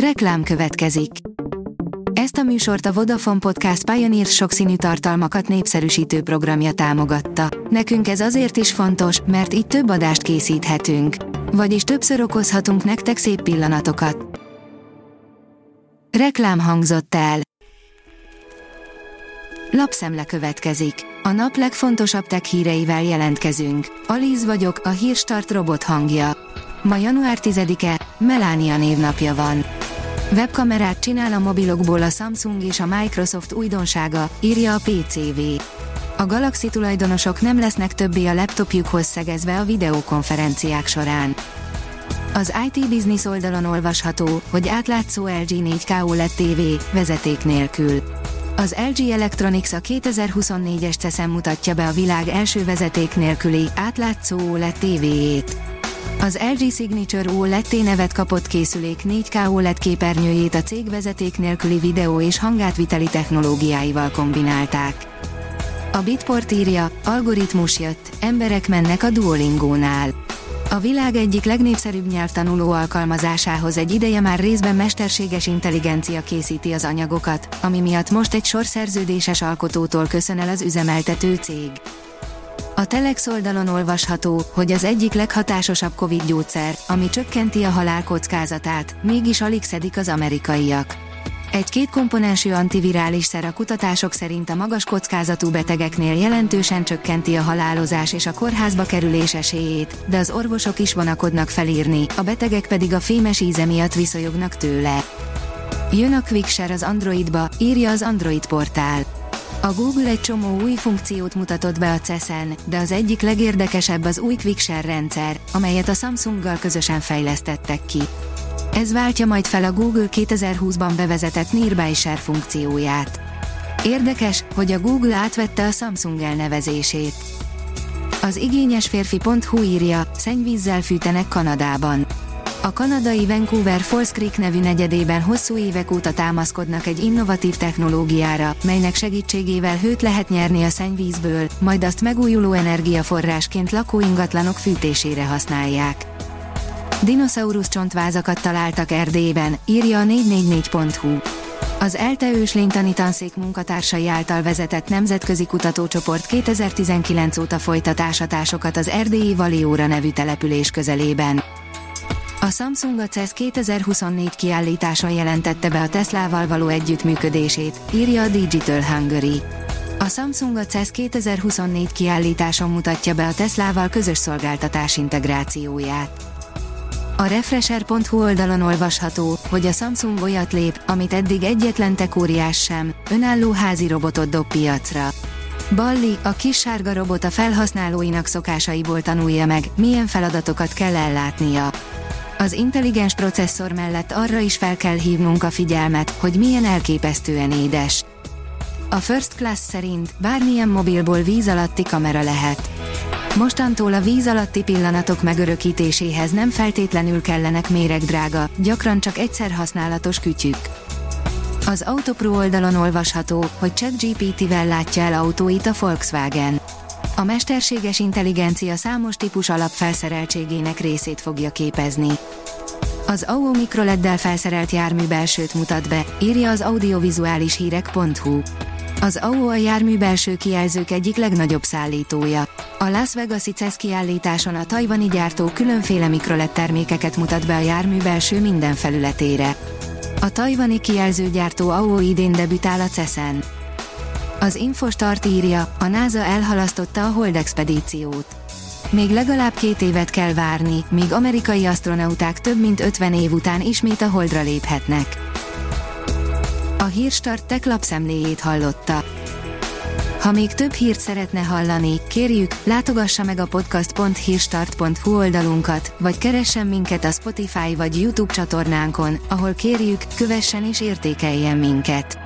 Reklám következik. Ezt a műsort a Vodafone Podcast Pioneer sokszínű tartalmakat népszerűsítő programja támogatta. Nekünk ez azért is fontos, mert így több adást készíthetünk. Vagyis többször okozhatunk nektek szép pillanatokat. Reklám hangzott el. Lapszemle következik. A nap legfontosabb tech híreivel jelentkezünk. Alíz vagyok, a hírstart robot hangja. Ma január 10-e, Melánia névnapja van. Webkamerát csinál a mobilokból a Samsung és a Microsoft újdonsága, írja a PCV. A Galaxy tulajdonosok nem lesznek többé a laptopjukhoz szegezve a videokonferenciák során. Az IT Business oldalon olvasható, hogy átlátszó LG 4K OLED TV, vezeték nélkül. Az LG Electronics a 2024-es CESEM mutatja be a világ első vezeték nélküli, átlátszó OLED TV-jét. Az LG Signature OLED T nevet kapott készülék 4K OLED képernyőjét a cég vezeték nélküli videó és hangátviteli technológiáival kombinálták. A Bitport írja, algoritmus jött, emberek mennek a Duolingónál. A világ egyik legnépszerűbb nyelvtanuló alkalmazásához egy ideje már részben mesterséges intelligencia készíti az anyagokat, ami miatt most egy sor szerződéses alkotótól köszön el az üzemeltető cég. A Telex oldalon olvasható, hogy az egyik leghatásosabb Covid gyógyszer, ami csökkenti a halál kockázatát, mégis alig szedik az amerikaiak. Egy kétkomponensű antivirális szer a kutatások szerint a magas kockázatú betegeknél jelentősen csökkenti a halálozás és a kórházba kerülés esélyét, de az orvosok is vonakodnak felírni, a betegek pedig a fémes íze miatt viszonyognak tőle. Jön a Quickshare az Androidba, írja az Android portál. A Google egy csomó új funkciót mutatott be a CESEN, de az egyik legérdekesebb az új Quickshare rendszer, amelyet a Samsunggal közösen fejlesztettek ki. Ez váltja majd fel a Google 2020-ban bevezetett Nearby Share funkcióját. Érdekes, hogy a Google átvette a Samsung elnevezését. Az igényes férfi.hu írja, szennyvízzel fűtenek Kanadában. A kanadai Vancouver Falls Creek nevű negyedében hosszú évek óta támaszkodnak egy innovatív technológiára, melynek segítségével hőt lehet nyerni a szennyvízből, majd azt megújuló energiaforrásként lakóingatlanok fűtésére használják. Dinoszaurusz csontvázakat találtak Erdélyben, írja a 444.hu. Az ELTE őslénytani tanszék munkatársai által vezetett nemzetközi kutatócsoport 2019 óta folytat ásatásokat az erdélyi Valióra nevű település közelében. A Samsung a CES 2024 kiállításon jelentette be a Teslával való együttműködését, írja a Digital Hungary. A Samsung a CES 2024 kiállításon mutatja be a Teslával közös szolgáltatás integrációját. A Refresher.hu oldalon olvasható, hogy a Samsung olyat lép, amit eddig egyetlen tekóriás sem, önálló házi robotot dob piacra. Balli, a kis sárga robot a felhasználóinak szokásaiból tanulja meg, milyen feladatokat kell ellátnia. Az intelligens processzor mellett arra is fel kell hívnunk a figyelmet, hogy milyen elképesztően édes. A First Class szerint bármilyen mobilból víz alatti kamera lehet. Mostantól a víz alatti pillanatok megörökítéséhez nem feltétlenül kellenek méregdrága, gyakran csak egyszer használatos kütyük. Az Autopro oldalon olvasható, hogy ChatGPT-vel látja el autóit a Volkswagen. A mesterséges intelligencia számos típus alapfelszereltségének részét fogja képezni. Az AU mikroleddel felszerelt jármű belsőt mutat be, írja az audiovizuális hírek.hu. Az AU a jármű belső kijelzők egyik legnagyobb szállítója. A Las Vegas-i CES kiállításon a tajvani gyártó különféle mikroled termékeket mutat be a jármű belső minden felületére. A tajvani kijelzőgyártó AO idén debütál a CES-en. Az Infostart írja, a NASA elhalasztotta a Hold expedíciót. Még legalább két évet kell várni, míg amerikai astronauták több mint 50 év után ismét a Holdra léphetnek. A Hírstart tech lapszemléjét hallotta. Ha még több hírt szeretne hallani, kérjük, látogassa meg a podcast.hírstart.hu oldalunkat, vagy keressen minket a Spotify vagy YouTube csatornánkon, ahol kérjük, kövessen és értékeljen minket.